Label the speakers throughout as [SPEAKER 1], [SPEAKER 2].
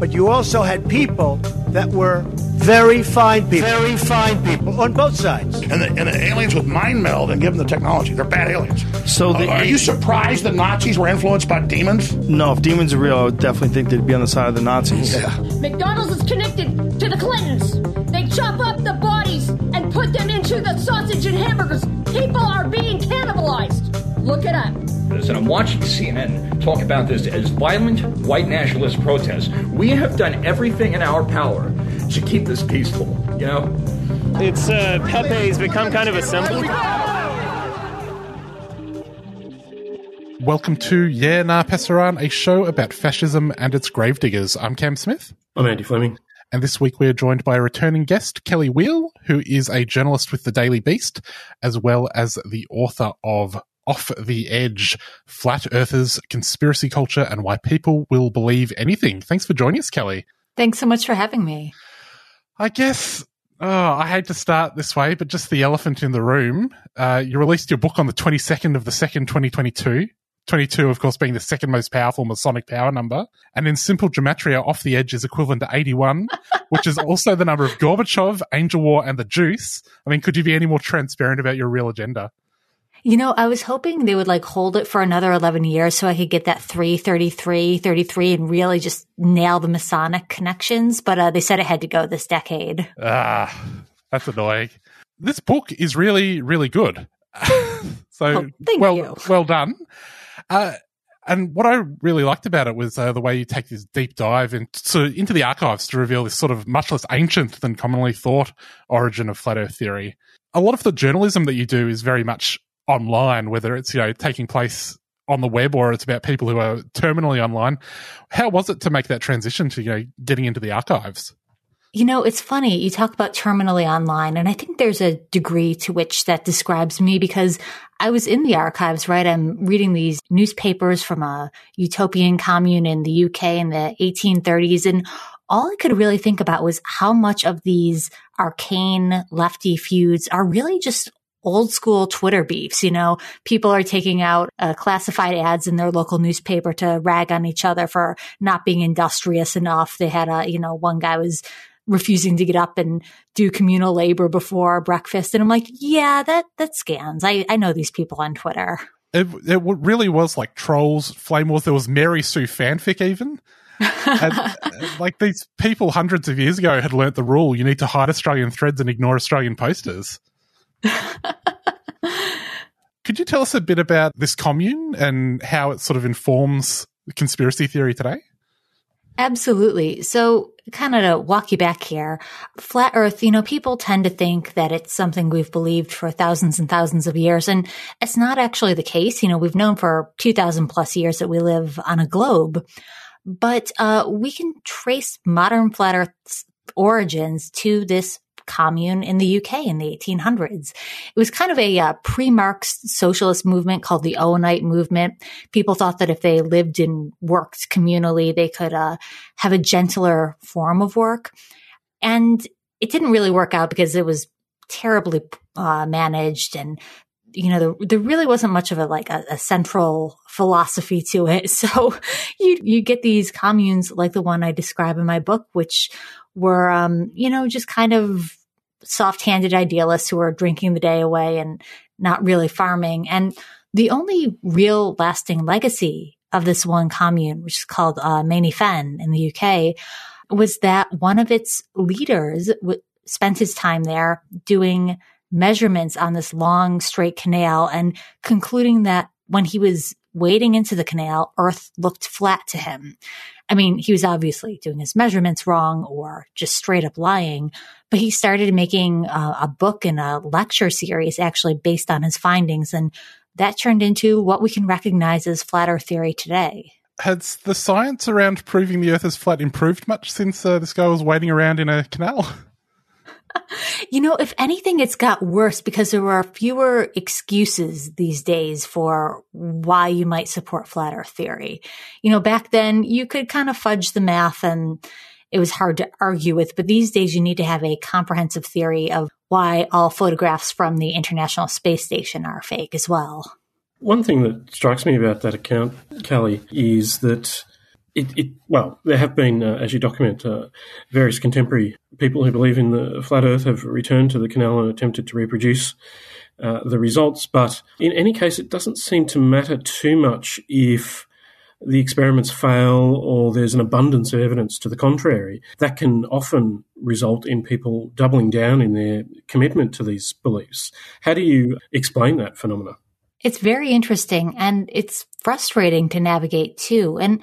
[SPEAKER 1] but you also had people that were very fine people. Very fine people on both sides.
[SPEAKER 2] And the, and the aliens with mind meld and give them the technology. They're bad aliens.
[SPEAKER 3] So the,
[SPEAKER 2] Uh, are you surprised the Nazis were influenced by demons?
[SPEAKER 3] No, if demons are real, I would definitely think they'd be on the side of the Nazis. Yeah.
[SPEAKER 4] McDonald's is connected to the Clintons. They chop up the bodies and put them into the sausage and hamburgers. People are being
[SPEAKER 5] and I'm watching CNN talk about this as violent white nationalist protests. We have done everything in our power to keep this peaceful, you know?
[SPEAKER 6] It's uh, Pepe's become kind of a symbol.
[SPEAKER 7] Welcome to Yeah Nah Pasaran, a show about fascism and its gravediggers. I'm Cam Smith.
[SPEAKER 8] I'm Andy Fleming.
[SPEAKER 7] And this week we're joined by a returning guest, Kelly Weill, who is a journalist with the Daily Beast, as well as the author of Off the Edge, Flat Earthers, Conspiracy Culture, and Why People Will Believe Anything. Thanks for joining us, Kelly.
[SPEAKER 9] Thanks so much for having me.
[SPEAKER 7] I guess, oh, I hate to start this way, but just the elephant in the room. Uh, you released your book on the 22nd of the 2nd, 2022. 22, of course, being the second most powerful Masonic power number. And in simple gematria, off the edge is equivalent to 81, which is also the number of Gorbachev, Angel War, and the Juice. I mean, could you be any more transparent about your real agenda?
[SPEAKER 9] You know, I was hoping they would like hold it for another 11 years so I could get that 333, 33 and really just nail the Masonic connections. But uh, they said it had to go this decade.
[SPEAKER 7] Ah, that's annoying. This book is really, really good. so,
[SPEAKER 9] Oh,
[SPEAKER 7] well,
[SPEAKER 9] you.
[SPEAKER 7] well done. Uh, and what I really liked about it was uh, the way you take this deep dive into, into the archives to reveal this sort of much less ancient than commonly thought origin of flat Earth theory. A lot of the journalism that you do is very much online, whether it's you know taking place on the web or it's about people who are terminally online. How was it to make that transition to you know getting into the archives?
[SPEAKER 9] You know, it's funny. You talk about terminally online, and I think there's a degree to which that describes me because I was in the archives, right? I'm reading these newspapers from a utopian commune in the UK in the 1830s, and all I could really think about was how much of these arcane lefty feuds are really just old school Twitter beefs. You know, people are taking out uh, classified ads in their local newspaper to rag on each other for not being industrious enough. They had a, you know, one guy was refusing to get up and do communal labor before breakfast. And I'm like, yeah, that, that scans. I, I know these people on Twitter.
[SPEAKER 7] It, it really was like trolls, flame wars. There was Mary Sue fanfic even. and, uh, like these people hundreds of years ago had learnt the rule you need to hide Australian threads and ignore Australian posters. Could you tell us a bit about this commune and how it sort of informs conspiracy theory today?
[SPEAKER 9] Absolutely. So, kind of to walk you back here, flat earth, you know, people tend to think that it's something we've believed for thousands and thousands of years. And it's not actually the case. You know, we've known for 2000 plus years that we live on a globe, but, uh, we can trace modern flat earth's origins to this commune in the UK in the 1800s. It was kind of a uh, pre-Marx socialist movement called the Owenite movement. People thought that if they lived and worked communally, they could uh, have a gentler form of work. And it didn't really work out because it was terribly uh, managed and you know, there, there really wasn't much of a like a, a, central philosophy to it. So you you get these communes like the one I describe in my book, which were um, you know, just kind of soft-handed idealists who were drinking the day away and not really farming. And the only real lasting legacy of this one commune, which is called uh, in the UK, was that one of its leaders w- spent his time there doing measurements on this long straight canal and concluding that when he was wading into the canal, Earth looked flat to him. I mean, he was obviously doing his measurements wrong or just straight up lying, but he started making uh, a book and a lecture series actually based on his findings. And that turned into what we can recognize as flat earth theory today.
[SPEAKER 7] Has the science around proving the earth is flat improved much since uh, this guy was wading around in a canal?
[SPEAKER 9] You know, if anything, it's got worse because there are fewer excuses these days for why you might support flat earth theory. You know, back then you could kind of fudge the math and it was hard to argue with, but these days you need to have a comprehensive theory of why all photographs from the International Space Station are fake as well.
[SPEAKER 8] One thing that strikes me about that account, Kelly, is that It, it, well, there have been, uh, as you document, uh, various contemporary people who believe in the flat Earth have returned to the canal and attempted to reproduce uh, the results. But in any case, it doesn't seem to matter too much if the experiments fail or there's an abundance of evidence to the contrary. That can often result in people doubling down in their commitment to these beliefs. How do you explain that phenomena?
[SPEAKER 9] It's very interesting and it's frustrating to navigate too. And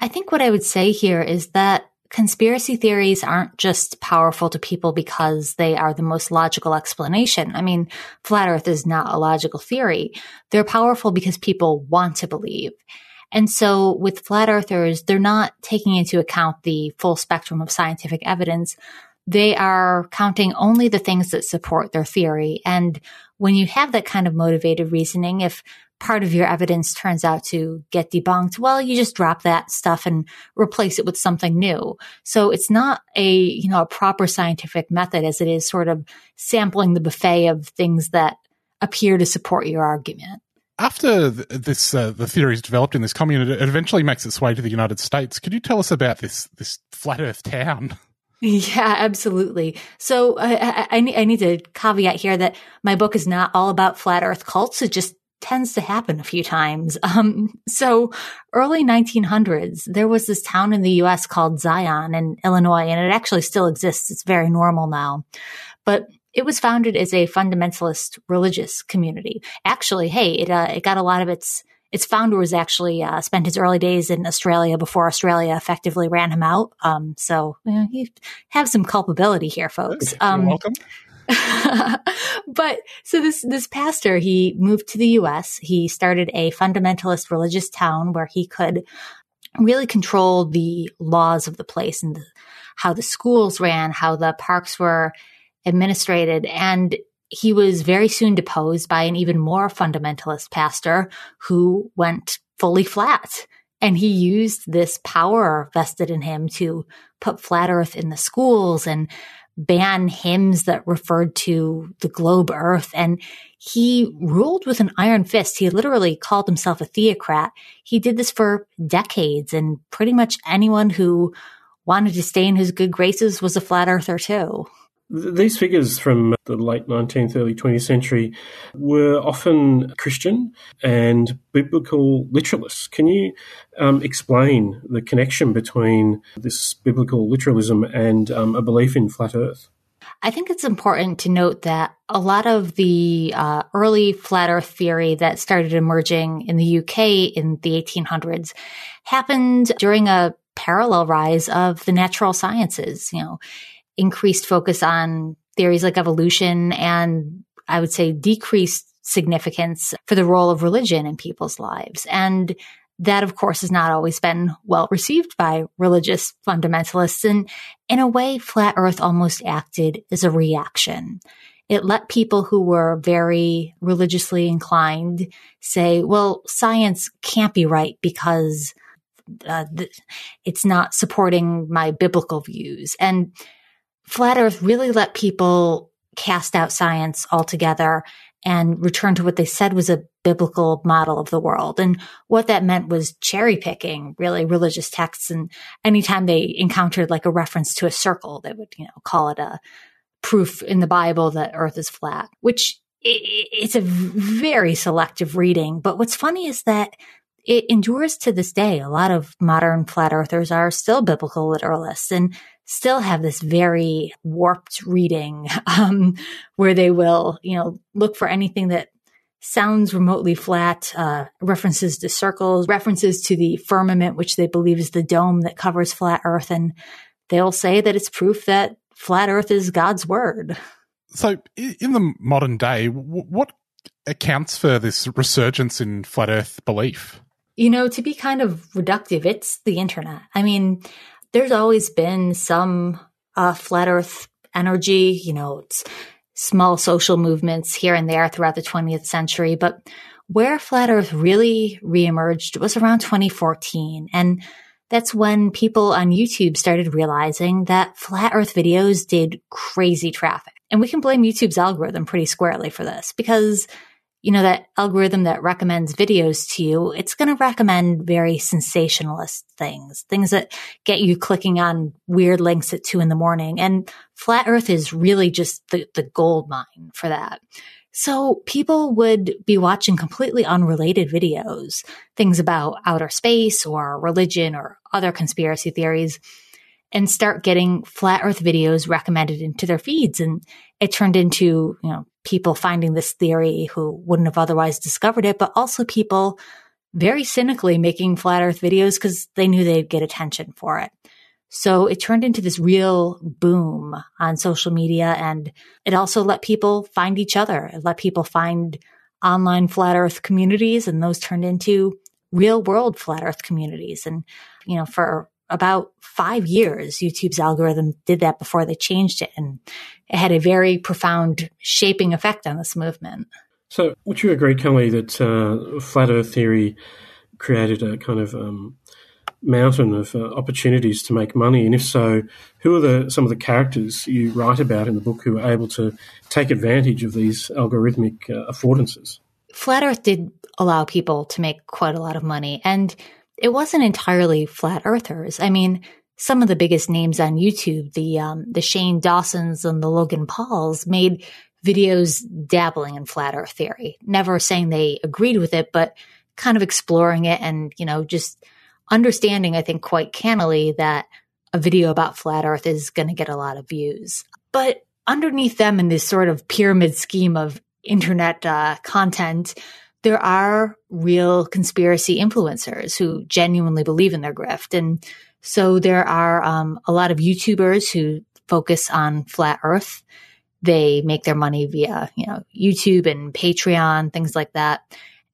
[SPEAKER 9] I think what I would say here is that conspiracy theories aren't just powerful to people because they are the most logical explanation. I mean, flat earth is not a logical theory. They're powerful because people want to believe. And so with flat earthers, they're not taking into account the full spectrum of scientific evidence. They are counting only the things that support their theory. And when you have that kind of motivated reasoning, if part of your evidence turns out to get debunked, well, you just drop that stuff and replace it with something new. So it's not a, you know, a proper scientific method as it is sort of sampling the buffet of things that appear to support your argument.
[SPEAKER 7] After this, uh, the theory is developed in this commune, it eventually makes its way to the United States. Could you tell us about this this flat Earth town?
[SPEAKER 9] Yeah, absolutely. So uh, I, I, need to caveat here that my book is not all about flat Earth cults. It just tends to happen a few times. Um, so early 1900s, there was this town in the U.S. called Zion in Illinois, and it actually still exists. It's very normal now, but it was founded as a fundamentalist religious community. Actually, hey, it uh, it got a lot of its its founder was actually uh, spent his early days in Australia before Australia effectively ran him out. Um, so you, know, you have some culpability here, folks.
[SPEAKER 7] Um, You're welcome.
[SPEAKER 9] but so this this pastor he moved to the US. He started a fundamentalist religious town where he could really control the laws of the place and the, how the schools ran, how the parks were administrated and he was very soon deposed by an even more fundamentalist pastor who went fully flat. And he used this power vested in him to put flat earth in the schools and ban hymns that referred to the globe earth. And he ruled with an iron fist. He literally called himself a theocrat. He did this for decades and pretty much anyone who wanted to stay in his good graces was a flat earther too.
[SPEAKER 8] These figures from the late 19th, early 20th century were often Christian and biblical literalists. Can you um, explain the connection between this biblical literalism and um, a belief in flat earth?
[SPEAKER 9] I think it's important to note that a lot of the uh, early flat earth theory that started emerging in the UK in the 1800s happened during a parallel rise of the natural sciences. You know, increased focus on theories like evolution and I would say decreased significance for the role of religion in people's lives. And that, of course, has not always been well received by religious fundamentalists. And in a way, flat earth almost acted as a reaction. It let people who were very religiously inclined say, well, science can't be right because uh, th- it's not supporting my biblical views. And flat earth really let people cast out science altogether and return to what they said was a biblical model of the world. And what that meant was cherry picking really religious texts. And anytime they encountered like a reference to a circle, they would, you know, call it a proof in the Bible that earth is flat, which it's a very selective reading. But what's funny is that it endures to this day. A lot of modern flat earthers are still biblical literalists and still have this very warped reading, um, where they will, you know, look for anything that sounds remotely flat, uh, references to circles, references to the firmament, which they believe is the dome that covers flat earth. And they'll say that it's proof that flat earth is God's word.
[SPEAKER 7] So in the modern day, what accounts for this resurgence in flat earth belief?
[SPEAKER 9] You know, to be kind of reductive, it's the internet. I mean, there's always been some uh, flat earth energy, you know, small social movements here and there throughout the 20th century. But where flat earth really reemerged was around 2014. And that's when people on YouTube started realizing that flat earth videos did crazy traffic. And we can blame YouTube's algorithm pretty squarely for this because you know, that algorithm that recommends videos to you, it's going to recommend very sensationalist things, things that get you clicking on weird links at two in the morning. And flat earth is really just the, the gold mine for that. So people would be watching completely unrelated videos, things about outer space or religion or other conspiracy theories and start getting flat earth videos recommended into their feeds. And it turned into, you know, people finding this theory who wouldn't have otherwise discovered it, but also people very cynically making flat earth videos because they knew they'd get attention for it. So it turned into this real boom on social media and it also let people find each other. It let people find online flat earth communities and those turned into real world flat earth communities. And, you know, for about five years, YouTube's algorithm did that before they changed it. And it had a very profound shaping effect on this movement.
[SPEAKER 8] So, would you agree, Kelly, that uh, flat Earth theory created a kind of um, mountain of uh, opportunities to make money? And if so, who are the some of the characters you write about in the book who are able to take advantage of these algorithmic uh, affordances?
[SPEAKER 9] Flat Earth did allow people to make quite a lot of money, and it wasn't entirely flat earthers. I mean, some of the biggest names on YouTube, the um, the Shane Dawsons and the Logan Pauls, made videos dabbling in flat Earth theory. Never saying they agreed with it, but kind of exploring it and you know just understanding. I think quite cannily that a video about flat Earth is going to get a lot of views. But underneath them, in this sort of pyramid scheme of internet uh, content, there are real conspiracy influencers who genuinely believe in their grift. And so there are um, a lot of YouTubers who focus on flat earth. They make their money via, you know, YouTube and Patreon, things like that.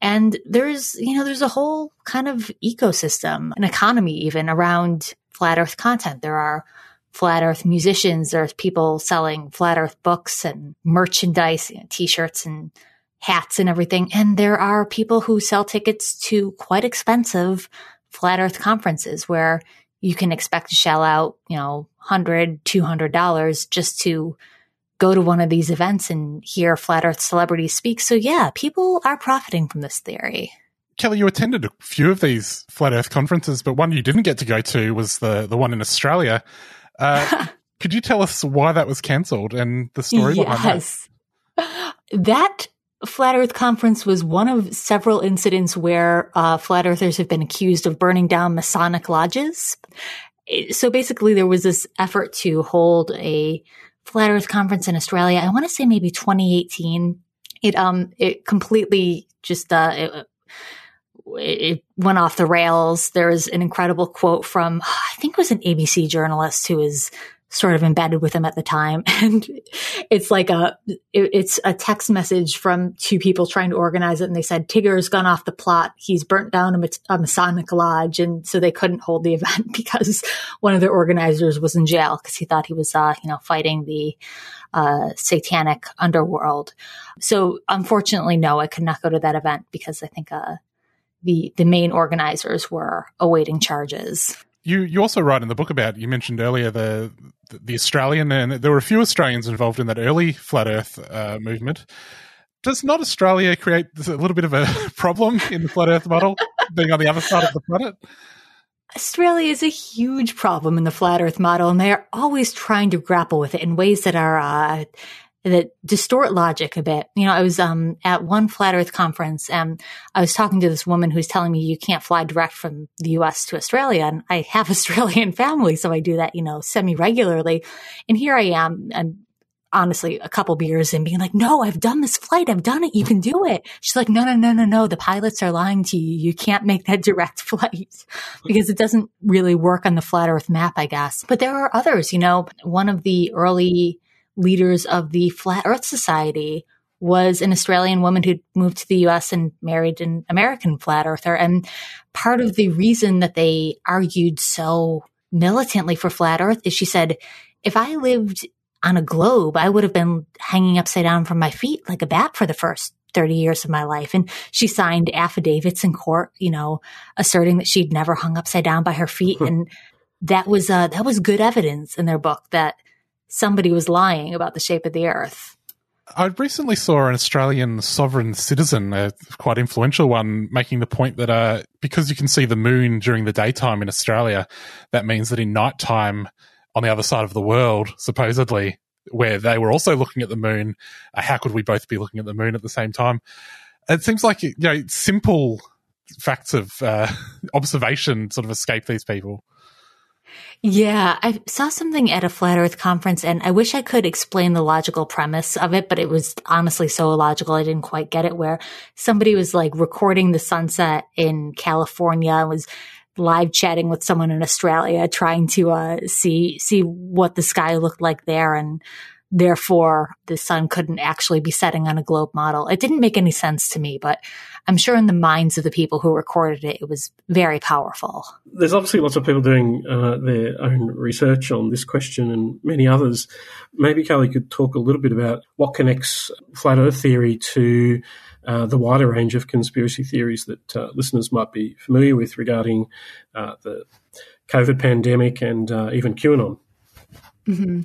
[SPEAKER 9] And there's, you know, there's a whole kind of ecosystem, an economy even around flat earth content. There are flat earth musicians, there's people selling flat earth books and merchandise, you know, t-shirts and hats and everything. And there are people who sell tickets to quite expensive flat earth conferences where you can expect to shell out, you know, $100, $200 just to go to one of these events and hear flat earth celebrities speak. So yeah, people are profiting from this theory.
[SPEAKER 7] Kelly, you attended a few of these flat earth conferences, but one you didn't get to go to was the, the one in Australia. Uh, could you tell us why that was cancelled and the story yes. behind
[SPEAKER 9] that? That Flat Earth Conference was one of several incidents where uh, flat earthers have been accused of burning down Masonic lodges. So basically, there was this effort to hold a flat Earth conference in Australia. I want to say maybe 2018. It um it completely just uh it, it went off the rails. There was an incredible quote from I think it was an ABC journalist who was sort of embedded with him at the time. And it's like a, it, it's a text message from two people trying to organize it. And they said, Tigger's gone off the plot. He's burnt down a, a Masonic lodge. And so they couldn't hold the event because one of the organizers was in jail because he thought he was, uh, you know, fighting the, uh, satanic underworld. So unfortunately, no, I could not go to that event because I think, uh, the, the main organizers were awaiting charges
[SPEAKER 7] you you also write in the book about you mentioned earlier the the Australian and there were a few Australians involved in that early flat Earth uh, movement. Does not Australia create a little bit of a problem in the flat Earth model, being on the other side of the planet?
[SPEAKER 9] Australia is a huge problem in the flat Earth model, and they are always trying to grapple with it in ways that are uh, that distort logic a bit. You know, I was um, at one flat earth conference and I was talking to this woman who's telling me you can't fly direct from the US to Australia. And I have Australian family, so I do that, you know, semi regularly. And here I am and honestly a couple beers and being like, no, I've done this flight. I've done it. You can do it. She's like, no, no, no, no, no. The pilots are lying to you. You can't make that direct flight because it doesn't really work on the flat earth map, I guess. But there are others, you know, one of the early leaders of the Flat Earth Society was an Australian woman who moved to the US and married an American flat earther. And part of the reason that they argued so militantly for flat earth is she said, if I lived on a globe, I would have been hanging upside down from my feet like a bat for the first 30 years of my life. And she signed affidavits in court, you know, asserting that she'd never hung upside down by her feet. and that was, uh, that was good evidence in their book that somebody was lying about the shape of the earth.
[SPEAKER 7] I recently saw an Australian sovereign citizen, a quite influential one, making the point that uh, because you can see the moon during the daytime in Australia, that means that in nighttime on the other side of the world, supposedly, where they were also looking at the moon, uh, how could we both be looking at the moon at the same time? It seems like you know simple facts of uh, observation sort of escape these people.
[SPEAKER 9] Yeah, I saw something at a flat earth conference and I wish I could explain the logical premise of it, but it was honestly so illogical. I didn't quite get it where somebody was like recording the sunset in California and was live chatting with someone in Australia trying to uh, see see what the sky looked like there and therefore the sun couldn't actually be setting on a globe model. It didn't make any sense to me, but I'm sure in the minds of the people who recorded it, it was very powerful.
[SPEAKER 8] There's obviously lots of people doing uh, their own research on this question and many others. Maybe Kelly could talk a little bit about what connects flat Earth theory to uh, the wider range of conspiracy theories that uh, listeners might be familiar with regarding uh, the COVID pandemic and uh, even QAnon.
[SPEAKER 9] Mm-hmm.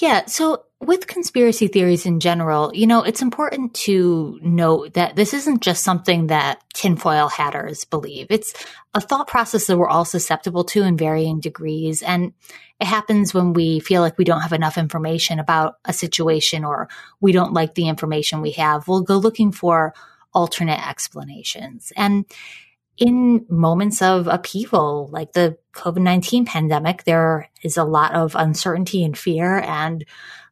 [SPEAKER 9] Yeah. So with conspiracy theories in general, you know, it's important to note that this isn't just something that tinfoil hatters believe. It's a thought process that we're all susceptible to in varying degrees. And it happens when we feel like we don't have enough information about a situation or we don't like the information we have. We'll go looking for alternate explanations. And in moments of upheaval, like the COVID 19 pandemic, there is a lot of uncertainty and fear and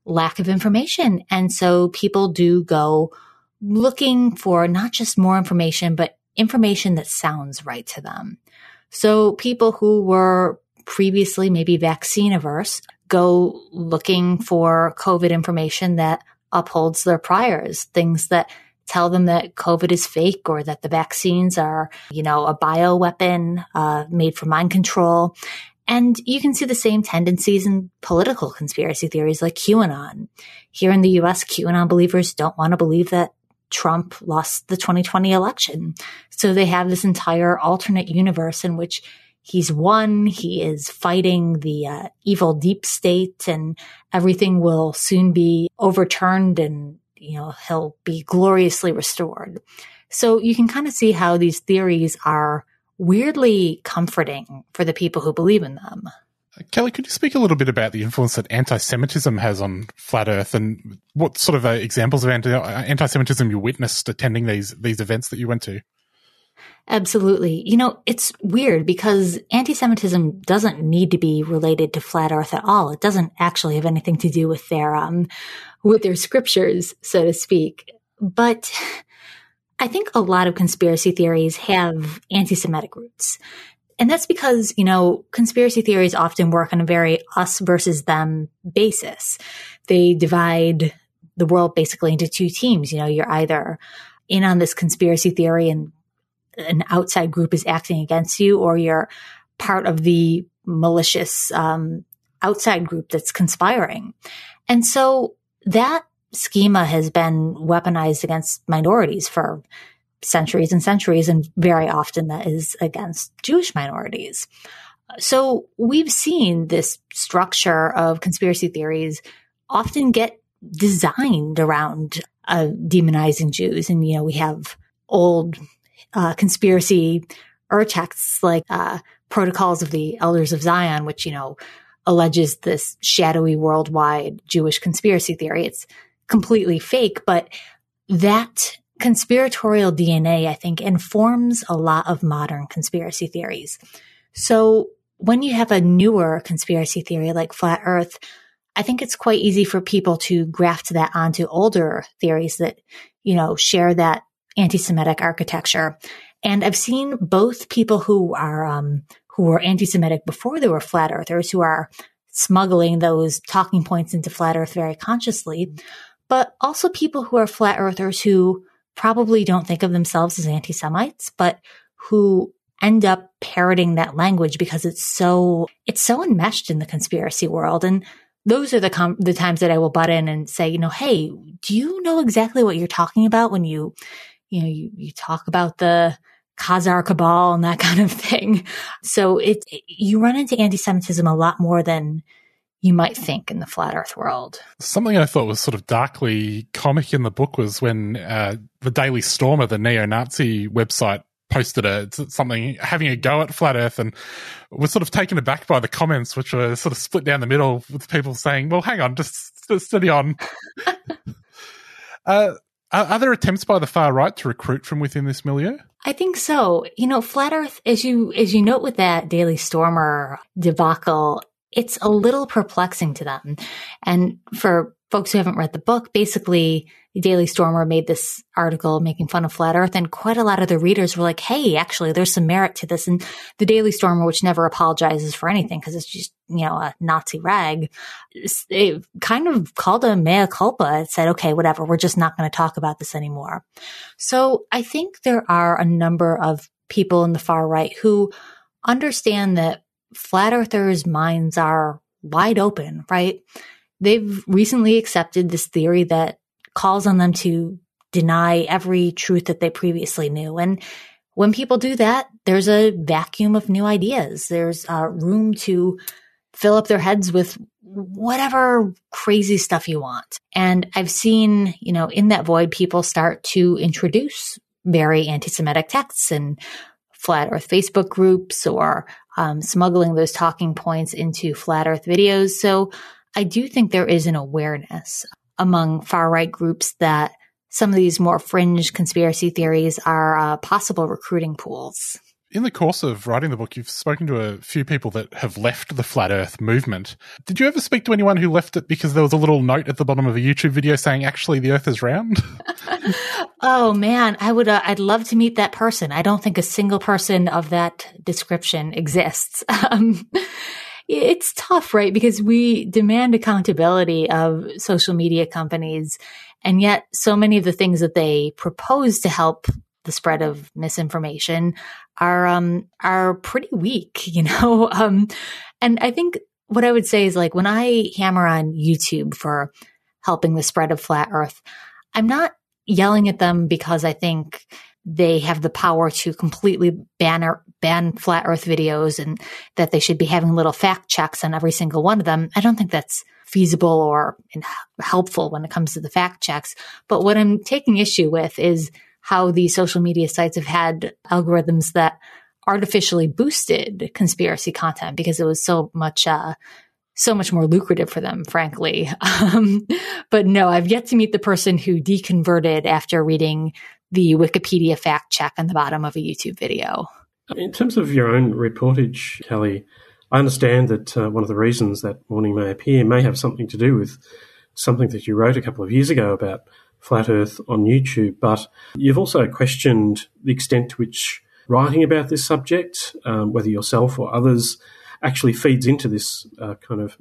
[SPEAKER 9] lack of information. And so people do go looking for not just more information, but information that sounds right to them. So people who were previously maybe vaccine averse go looking for COVID information that upholds their priors, things that tell them that COVID is fake or that the vaccines are, you know, a bio weapon uh, made for mind control. And you can see the same tendencies in political conspiracy theories like QAnon. Here in the US, QAnon believers don't want to believe that Trump lost the 2020 election. So they have this entire alternate universe in which he's won, he is fighting the uh, evil deep state, and everything will soon be overturned and you know, he'll be gloriously restored. So you can kind of see how these theories are weirdly comforting for the people who believe in them.
[SPEAKER 7] Kelly, could you speak a little bit about the influence that anti-Semitism has on flat Earth, and what sort of uh, examples of anti- semitism you witnessed attending these these events that you went to?
[SPEAKER 9] Absolutely. You know, it's weird because anti-Semitism doesn't need to be related to flat Earth at all. It doesn't actually have anything to do with their um, with their scriptures, so to speak. But I think a lot of conspiracy theories have anti-Semitic roots. And that's because, you know, conspiracy theories often work on a very us versus them basis. They divide the world basically into two teams. You know, you're either in on this conspiracy theory and an outside group is acting against you, or you're part of the malicious um, outside group that's conspiring. And so that schema has been weaponized against minorities for centuries and centuries, and very often that is against Jewish minorities. So we've seen this structure of conspiracy theories often get designed around uh, demonizing Jews. And, you know, we have old uh, conspiracy ur texts like uh, Protocols of the Elders of Zion, which, you know, alleges this shadowy worldwide Jewish conspiracy theory. It's completely fake, but that conspiratorial DNA, I think, informs a lot of modern conspiracy theories. So when you have a newer conspiracy theory like flat earth, I think it's quite easy for people to graft that onto older theories that, you know, share that anti-Semitic architecture. And I've seen both people who are um, who were anti-Semitic before they were flat earthers, who are smuggling those talking points into flat earth very consciously, but also people who are flat earthers who probably don't think of themselves as anti-Semites, but who end up parroting that language because it's so, it's so enmeshed in the conspiracy world. And those are the com- the times that I will butt in and say, you know, hey, do you know exactly what you're talking about when you, you know, you, you talk about the Khazar cabal and that kind of thing. So it, you run into anti-Semitism a lot more than you might think in the flat earth world.
[SPEAKER 7] Something I thought was sort of darkly comic in the book was when uh, the Daily Stormer, the neo Nazi website, posted a something having a go at flat earth and was sort of taken aback by the comments which were sort of split down the middle with people saying well hang on just, just steady on uh, are, are, there attempts by the far right to recruit from within this milieu?
[SPEAKER 9] I think so. You know flat earth as you as you note with that daily stormer debacle it's a little perplexing to them. And for folks who haven't read the book basically Daily Stormer made this article making fun of flat earth and quite a lot of the readers were like, Hey, actually, there's some merit to this. And the Daily Stormer, which never apologizes for anything because it's just, you know, a Nazi rag, it kind of called a mea culpa. It said, okay, whatever. We're just not going to talk about this anymore. So I think there are a number of people in the far right who understand that flat earthers' minds are wide open, right? They've recently accepted this theory that calls on them to deny every truth that they previously knew. And when people do that, there's a vacuum of new ideas. There's uh, room to fill up their heads with whatever crazy stuff you want. And I've seen, you know, in that void, people start to introduce very anti Semitic texts and flat earth Facebook groups or um, smuggling those talking points into flat earth videos. So I do think there is an awareness among far right groups that some of these more fringe conspiracy theories are uh, possible recruiting pools.
[SPEAKER 7] In the course of writing the book, you've spoken to a few people that have left the flat earth movement. Did you ever speak to anyone who left it because there was a little note at the bottom of a YouTube video saying actually the earth is round?
[SPEAKER 9] oh man, I would uh, I'd love to meet that person. I don't think a single person of that description exists. Um, it's tough, right? Because we demand accountability of social media companies. And yet so many of the things that they propose to help the spread of misinformation are, um, are pretty weak, you know? Um, and I think what I would say is like when I hammer on YouTube for helping the spread of flat earth, I'm not yelling at them because I think they have the power to completely ban ban flat earth videos and that they should be having little fact checks on every single one of them. I don't think that's feasible or helpful when it comes to the fact checks. But what I'm taking issue with is how the social media sites have had algorithms that artificially boosted conspiracy content because it was so much, uh, so much more lucrative for them, frankly. Um, but no, I've yet to meet the person who deconverted after reading the Wikipedia fact check on the bottom of a YouTube video.
[SPEAKER 8] In terms of your own reportage, Kelly, I understand that uh, one of the reasons that Morning may appear may have something to do with something that you wrote a couple of years ago about flat Earth on YouTube, but you've also questioned the extent to which writing about this subject, um, whether yourself or others, actually feeds into this uh, kind of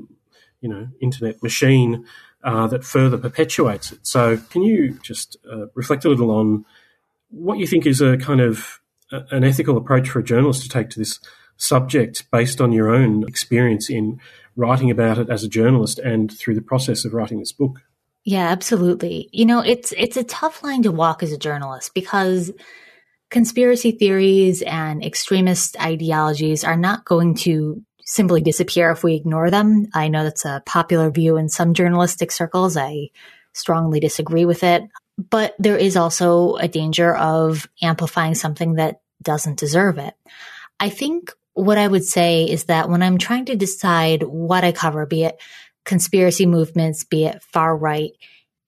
[SPEAKER 8] you know internet machine uh, that further perpetuates it. So, can you just uh, reflect a little on what you think is a kind of an ethical approach for a journalist to take to this subject based on your own experience in writing about it as a journalist and through the process of writing this book?
[SPEAKER 9] Yeah, absolutely. You know, it's it's a tough line to walk as a journalist because conspiracy theories and extremist ideologies are not going to simply disappear if we ignore them. I know that's a popular view in some journalistic circles. I strongly disagree with it. But there is also a danger of amplifying something that doesn't deserve it. I think what I would say is that when I'm trying to decide what I cover, be it conspiracy movements, be it far right,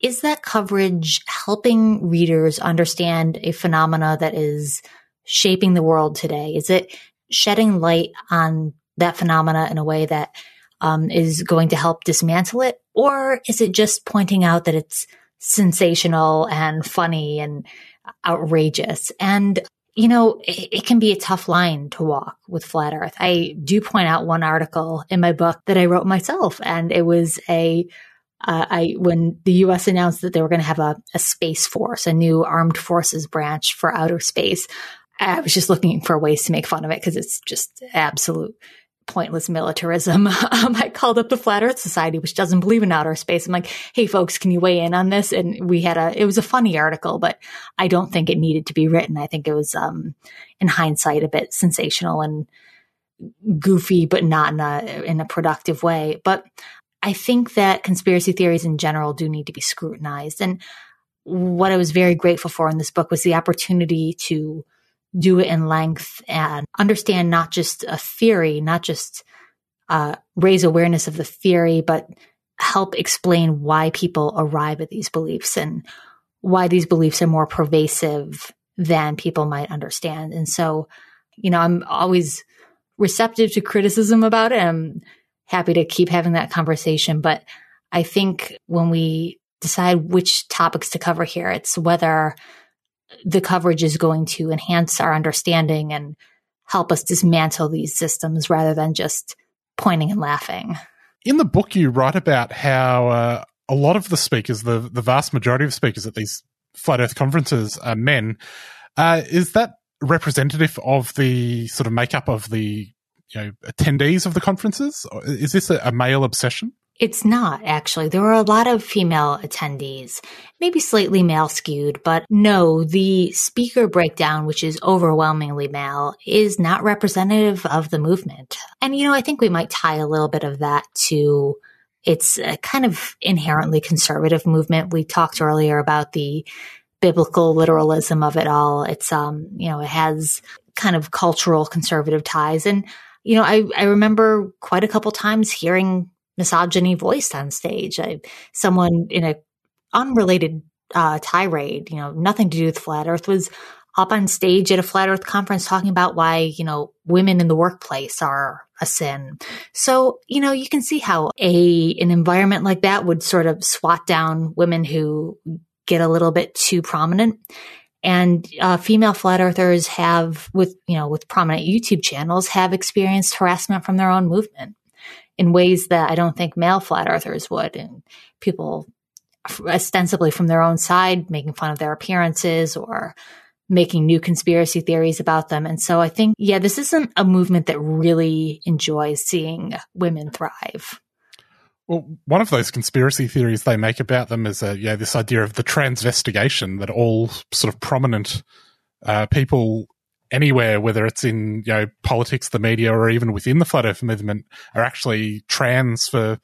[SPEAKER 9] is that coverage helping readers understand a phenomena that is shaping the world today? Is it shedding light on that phenomena in a way that um, is going to help dismantle it? Or is it just pointing out that it's sensational and funny and outrageous? And, you know, it, it can be a tough line to walk with flat earth. I do point out one article in my book that I wrote myself and it was a uh, I when the U.S. announced that they were going to have a, a space force, a new armed forces branch for outer space, I was just looking for ways to make fun of it because it's just absolute pointless militarism. Um, I called up the Flat Earth Society, which doesn't believe in outer space. I'm like, hey, folks, can you weigh in on this? And we had a, it was a funny article, but I don't think it needed to be written. I think it was, um, in hindsight, a bit sensational and goofy, but not in a, in a productive way. But I think that conspiracy theories in general do need to be scrutinized. And what I was very grateful for in this book was the opportunity to do it in length and understand not just a theory, not just uh, raise awareness of the theory, but help explain why people arrive at these beliefs and why these beliefs are more pervasive than people might understand. And so, you know, I'm always receptive to criticism about it. I'm happy to keep having that conversation. But I think when we decide which topics to cover here, it's whether the coverage is going to enhance our understanding and help us dismantle these systems rather than just pointing and laughing.
[SPEAKER 7] In the book, you write about how uh, a lot of the speakers, the, the vast majority of speakers at these flat earth conferences are men. Uh, is that representative of the sort of makeup of the you know attendees of the conferences? Is this a, a male obsession?
[SPEAKER 9] It's not actually. There were a lot of female attendees, maybe slightly male skewed, but no, the speaker breakdown, which is overwhelmingly male, is not representative of the movement. And, you know, I think we might tie a little bit of that to it's a kind of inherently conservative movement. We talked earlier about the biblical literalism of it all. It's, um, you know, it has kind of cultural conservative ties. And, you know, I, I remember quite a couple times hearing misogyny voiced on stage. I, someone in a unrelated uh, tirade, you know, nothing to do with flat earth was up on stage at a flat earth conference talking about why, you know, women in the workplace are a sin. So, you know, you can see how a, an environment like that would sort of swat down women who get a little bit too prominent. And uh, female flat earthers have, with you know, with prominent YouTube channels, have experienced harassment from their own movement in ways that I don't think male flat earthers would. And people, ostensibly from their own side, making fun of their appearances or making new conspiracy theories about them. And so I think, yeah, this isn't a movement that really enjoys seeing women thrive.
[SPEAKER 7] Well, one of those conspiracy theories they make about them is, uh, yeah, this idea of the transvestigation that all sort of prominent uh, people anywhere, whether it's in you know politics, the media, or even within the flat Earth movement, are actually trans for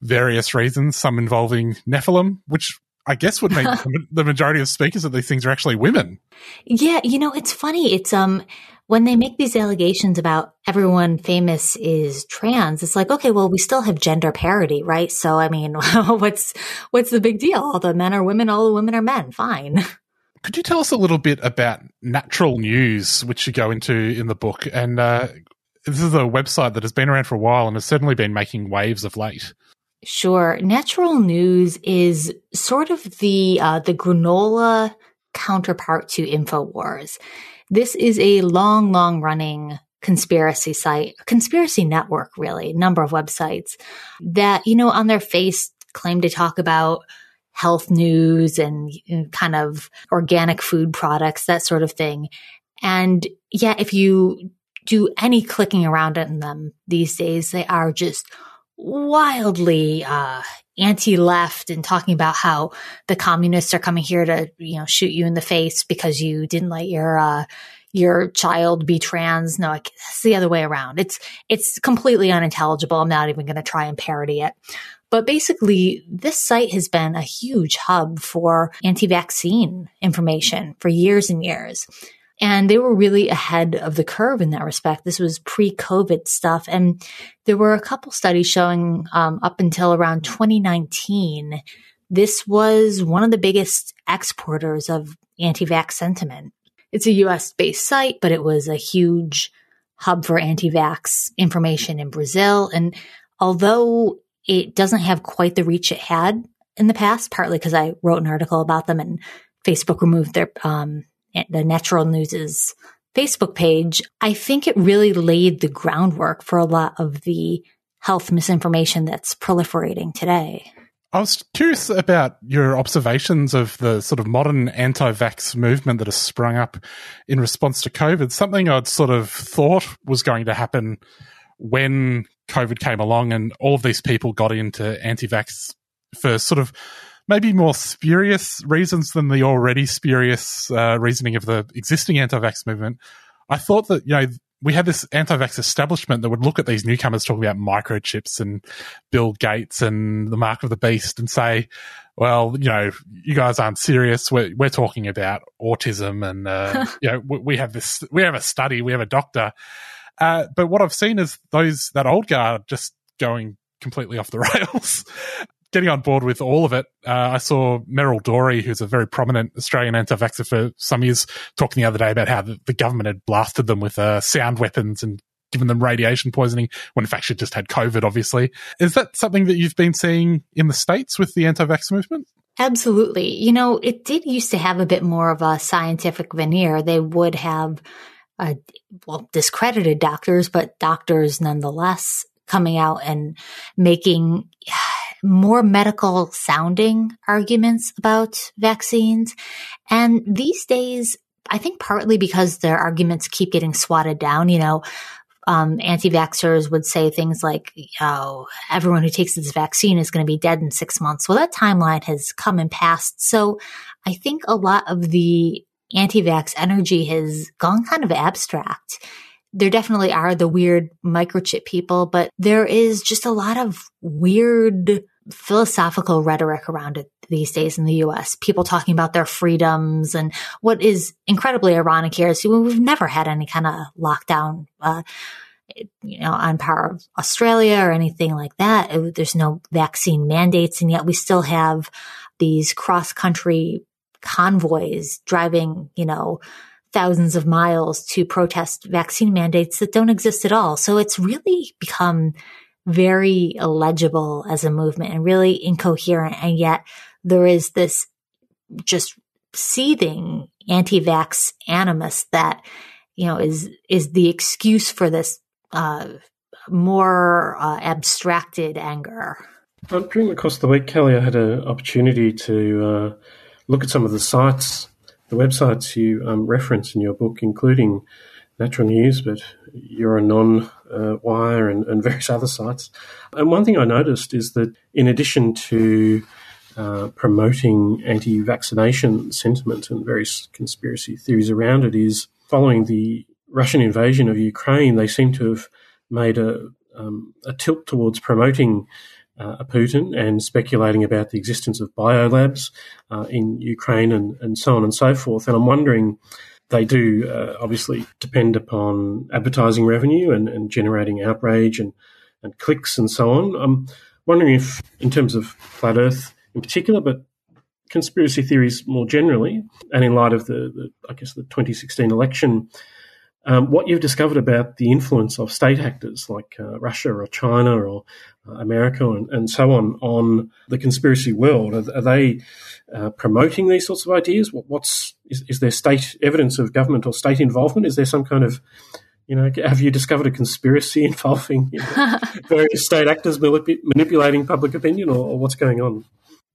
[SPEAKER 7] various reasons. Some involving Nephilim, which I guess would make the majority of speakers of these things are actually women.
[SPEAKER 9] Yeah, you know, it's funny. It's um when they make these allegations about everyone famous is trans, it's like, okay, well, we still have gender parity, right? So, I mean, what's, what's the big deal? All the men are women, all the women are men. Fine.
[SPEAKER 7] Could you tell us a little bit about Natural News, which you go into in the book? And uh, this is a website that has been around for a while and has certainly been making waves of late.
[SPEAKER 9] Sure. Natural News is sort of the uh, the granola counterpart to Infowars. This is a long, long running conspiracy site, conspiracy network, really, number of websites that, you know, on their face claim to talk about health news and, kind of organic food products, that sort of thing. And yeah, if you do any clicking around in them these days, they are just wildly uh, anti-left and talking about how the communists are coming here to you know shoot you in the face because you didn't let your uh, your child be trans. No, it's the other way around. It's it's completely unintelligible. I'm not even going to try and parody it. But basically, this site has been a huge hub for anti-vaccine information for years and years. And they were really ahead of the curve in that respect. This was pre COVID stuff. And there were a couple studies showing um, up until around 2019, this was one of the biggest exporters of anti vax sentiment. It's a US based site, but it was a huge hub for anti vax information in Brazil. And although it doesn't have quite the reach it had in the past, partly because I wrote an article about them and Facebook removed their um, the Natural News's Facebook page, I think it really laid the groundwork for a lot of the health misinformation that's proliferating today.
[SPEAKER 7] I was curious about your observations of the sort of modern anti vax movement that has sprung up in response to COVID. Something I'd sort of thought was going to happen when COVID came along and all of these people got into anti vax for sort of maybe more spurious reasons than the already spurious uh, reasoning of the existing anti-vax movement. I thought that you know we had this anti-vax establishment that would look at these newcomers talking about microchips and Bill Gates and the mark of the beast and say, well, you know, you guys aren't serious. We're, we're talking about autism and, uh, you know, we, we, have this, we have a study, we have a doctor. Uh, but what I've seen is those, that old guard just going completely off the rails getting on board with all of it. Uh, I saw Meryl Dorey, who's a very prominent Australian anti-vaxxer for some years, talking the other day about how the, the government had blasted them with uh, sound weapons and given them radiation poisoning when in fact she just had COVID, obviously. Is that something that you've been seeing in the States with the anti-vax movement?
[SPEAKER 9] Absolutely. You know, it did used to have a bit more of a scientific veneer. They would have, uh, well, discredited doctors, but doctors nonetheless coming out and making more medical sounding arguments about vaccines. And these days, I think partly because their arguments keep getting swatted down, you know, um, anti-vaxxers would say things like, oh, everyone who takes this vaccine is going to be dead in six months. Well, that timeline has come and passed. So I think a lot of the anti-vax energy has gone kind of abstract there definitely are the weird microchip people, but there is just a lot of weird philosophical rhetoric around it these days in the US. People talking about their freedoms and what is incredibly ironic here is we've never had any kind of lockdown, uh, you know, on par of Australia or anything like that. There's no vaccine mandates and yet we still have these cross country convoys driving, you know, thousands of miles to protest vaccine mandates that don't exist at all. So it's really become very illegible as a movement and really incoherent. And yet there is this just seething anti-vax animus that, you know, is, is the excuse for this, uh, more uh, abstracted anger.
[SPEAKER 8] Um, during the course of the week, Kelly, I had an opportunity to uh, look at some of the sites the websites you um, reference in your book, including Natural News, but Euranon, uh, Wire, and, and, various other sites. And one thing I noticed is that in addition to uh, promoting anti vaccination sentiment and various conspiracy theories around it, is following the Russian invasion of Ukraine, they seem to have made a, um, a tilt towards promoting uh, Putin and speculating about the existence of biolabs uh, in Ukraine and, and so on and so forth. And I'm wondering, they do uh, obviously depend upon advertising revenue and, and generating outrage and, and clicks and so on. I'm wondering if, in terms of flat Earth in particular, but conspiracy theories more generally, and in light of the, the I guess, the 2016 election, um, what you've discovered about the influence of state actors like uh, Russia or China or uh, America and, and, so on on the conspiracy world, are, are they uh, promoting these sorts of ideas? What, what's is, is, there state evidence of government or state involvement? Is there some kind of you know, have you discovered a conspiracy involving you know, various state actors manipulating public opinion, or, or what's going on?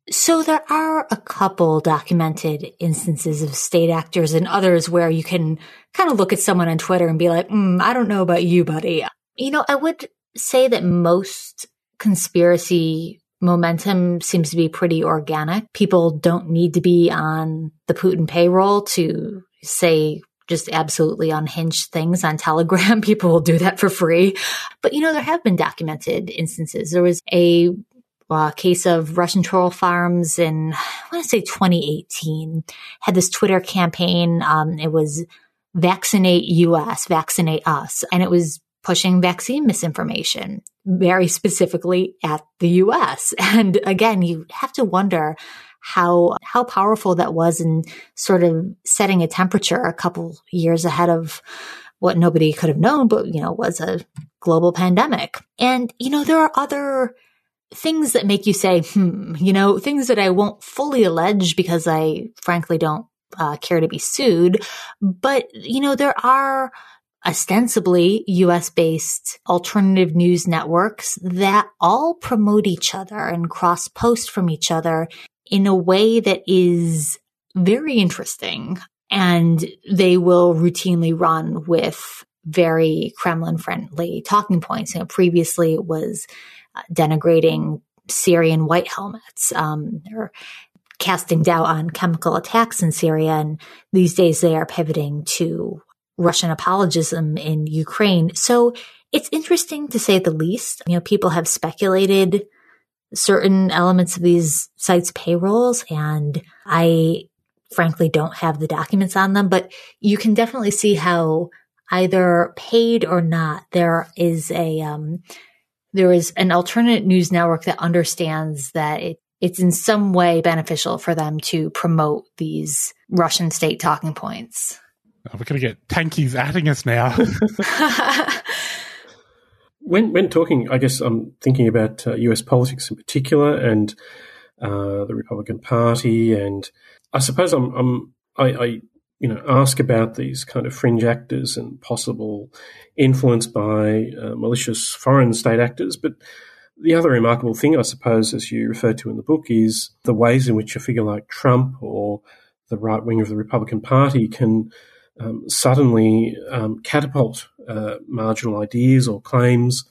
[SPEAKER 9] So there are a couple documented instances of state actors and others where you can kind of look at someone on Twitter and be like, mm, I don't know about you, buddy. You know, I would say that most conspiracy momentum seems to be pretty organic. People don't need to be on the Putin payroll to say just absolutely unhinged things on Telegram. People will do that for free. But you know, there have been documented instances. There was a uh, case of Russian troll farms in, I want to say 2018, had this Twitter campaign. Um, it was vaccinate US, vaccinate us. And it was pushing vaccine misinformation very specifically at the US. And again, you have to wonder how, how powerful that was in sort of setting a temperature a couple years ahead of what nobody could have known, but you know, was a global pandemic. And, you know, there are other things that make you say, hmm, you know, things that I won't fully allege because I frankly don't uh, care to be sued. But, you know, there are ostensibly US based alternative news networks that all promote each other and cross post from each other in a way that is very interesting. And they will routinely run with very Kremlin friendly talking points. You know, previously it was denigrating Syrian white helmets. Um, they're casting doubt on chemical attacks in Syria, and these days they are pivoting to Russian apologism in Ukraine. So it's interesting to say the least. You know, people have speculated certain elements of these sites' payrolls, and I frankly don't have the documents on them, but you can definitely see how either paid or not, there is a um, there is an alternate news network that understands that it, it's in some way beneficial for them to promote these Russian state talking points.
[SPEAKER 7] Oh, we're going to get tankies atting us now.
[SPEAKER 8] when when talking, I guess I'm thinking about uh, U.S. politics in particular and uh, the Republican Party, and I suppose I'm, I'm I, I, you know ask about these kind of fringe actors and possible influence by uh, malicious foreign state actors, but. The other remarkable thing, I suppose, as you refer to in the book, is the ways in which a figure like Trump or the right wing of the Republican Party can um, suddenly um, catapult uh, marginal ideas or claims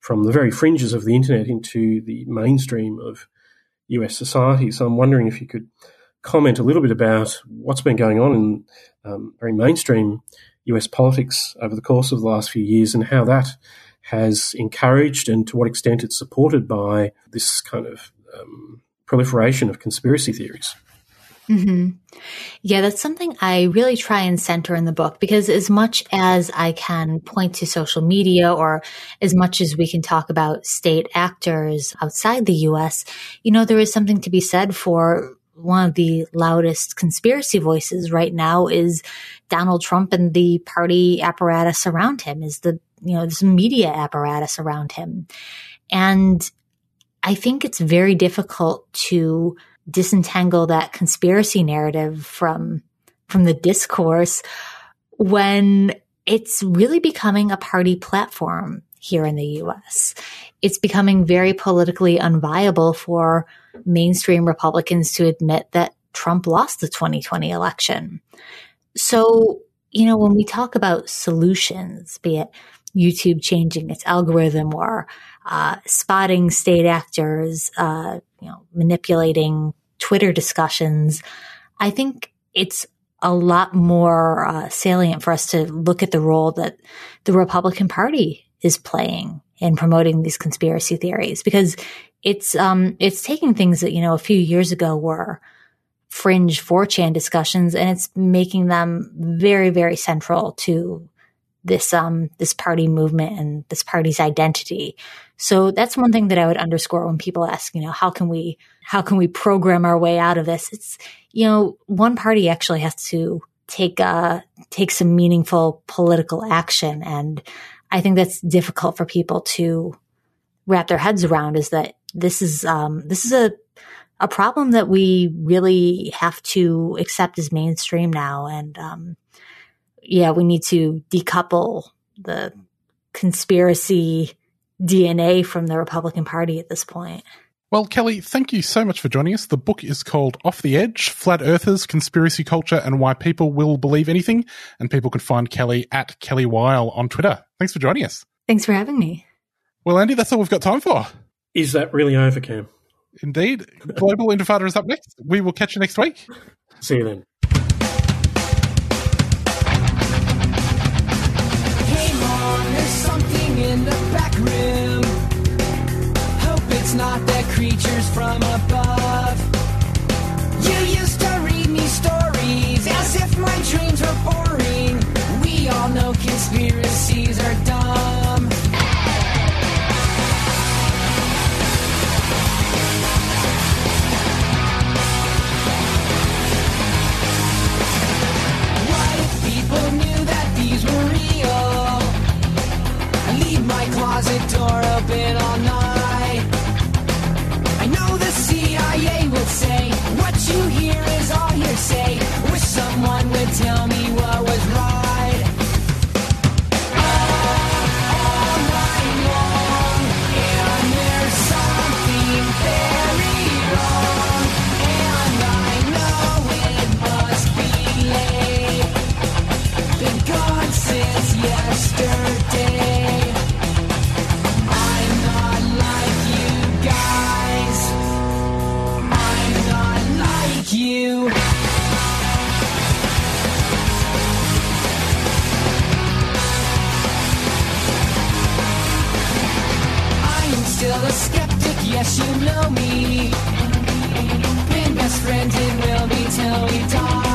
[SPEAKER 8] from the very fringes of the internet into the mainstream of US society. So I'm wondering if you could comment a little bit about what's been going on in um, very mainstream US politics over the course of the last few years and how that has encouraged and to what extent it's supported by this kind of um, proliferation of conspiracy theories.
[SPEAKER 9] Mm-hmm. Yeah, that's something I really try and center in the book because as much as I can point to social media or as much as we can talk about state actors outside the US, you know, there is something to be said for one of the loudest conspiracy voices right now is Donald Trump and the party apparatus around him, is the, you know, this media apparatus around him. And I think it's very difficult to disentangle that conspiracy narrative from from the discourse when it's really becoming a party platform here in the US. It's becoming very politically unviable for mainstream Republicans to admit that Trump lost the 2020 election. So, you know, when we talk about solutions, be it YouTube changing its algorithm or uh, spotting state actors, uh, you know, manipulating Twitter discussions, I think it's a lot more uh, salient for us to look at the role that the Republican Party is playing in promoting these conspiracy theories because it's um it's taking things that you know a few years ago were fringe 4chan discussions and it's making them very very central to this um this party movement and this party's identity. So that's one thing that I would underscore when people ask, you know, how can we how can we program our way out of this? It's you know, one party actually has to take uh take some meaningful political action and I think that's difficult for people to wrap their heads around is that this is um this is a a problem that we really have to accept as mainstream now and um yeah, we need to decouple the conspiracy DNA from the Republican Party at this point.
[SPEAKER 7] Well, Kelly, thank you so much for joining us. The book is called Off the Edge Flat Earthers, Conspiracy Culture, and Why People Will Believe Anything. And people can find Kelly at Kelly Weill on Twitter. Thanks for joining us.
[SPEAKER 9] Thanks for having me.
[SPEAKER 7] Well, Andy, that's all we've got time for.
[SPEAKER 8] Is that really over, Cam?
[SPEAKER 7] Indeed. Global Intifada is up next. We will catch you next week.
[SPEAKER 8] See you then.
[SPEAKER 10] it's not the creatures from still a skeptic, yes, you know me. Been best friends and will be till we die.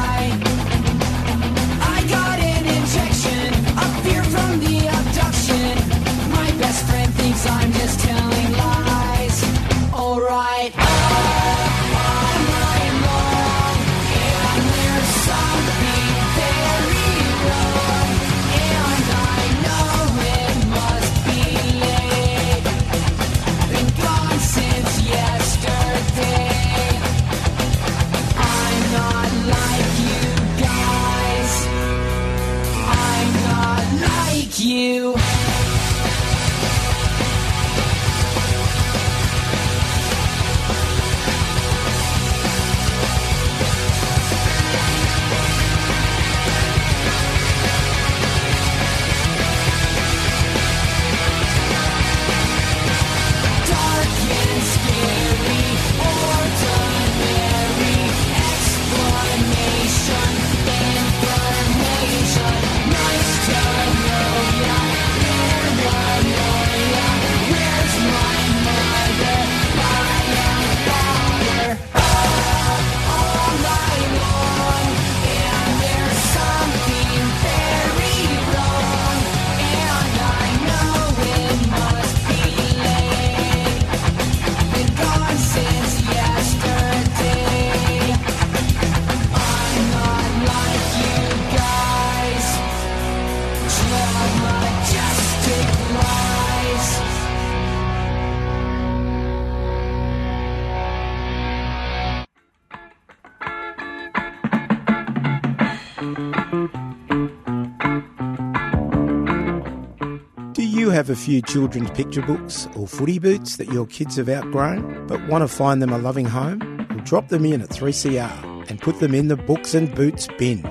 [SPEAKER 11] Have a few children's picture books or footy boots that your kids have outgrown but want to find them a loving home? Well, drop them in at 3CR and put them in the Books and Boots bin.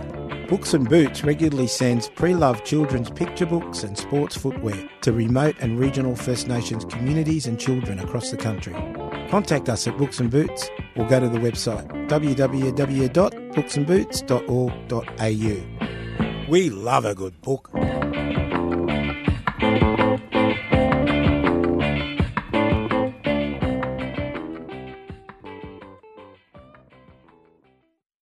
[SPEAKER 11] Books and Boots regularly sends pre-loved children's picture books and sports footwear to remote and regional First Nations communities and children across the country. Contact us at Books and Boots or go to the website www.booksandboots.org.au. We love a good book.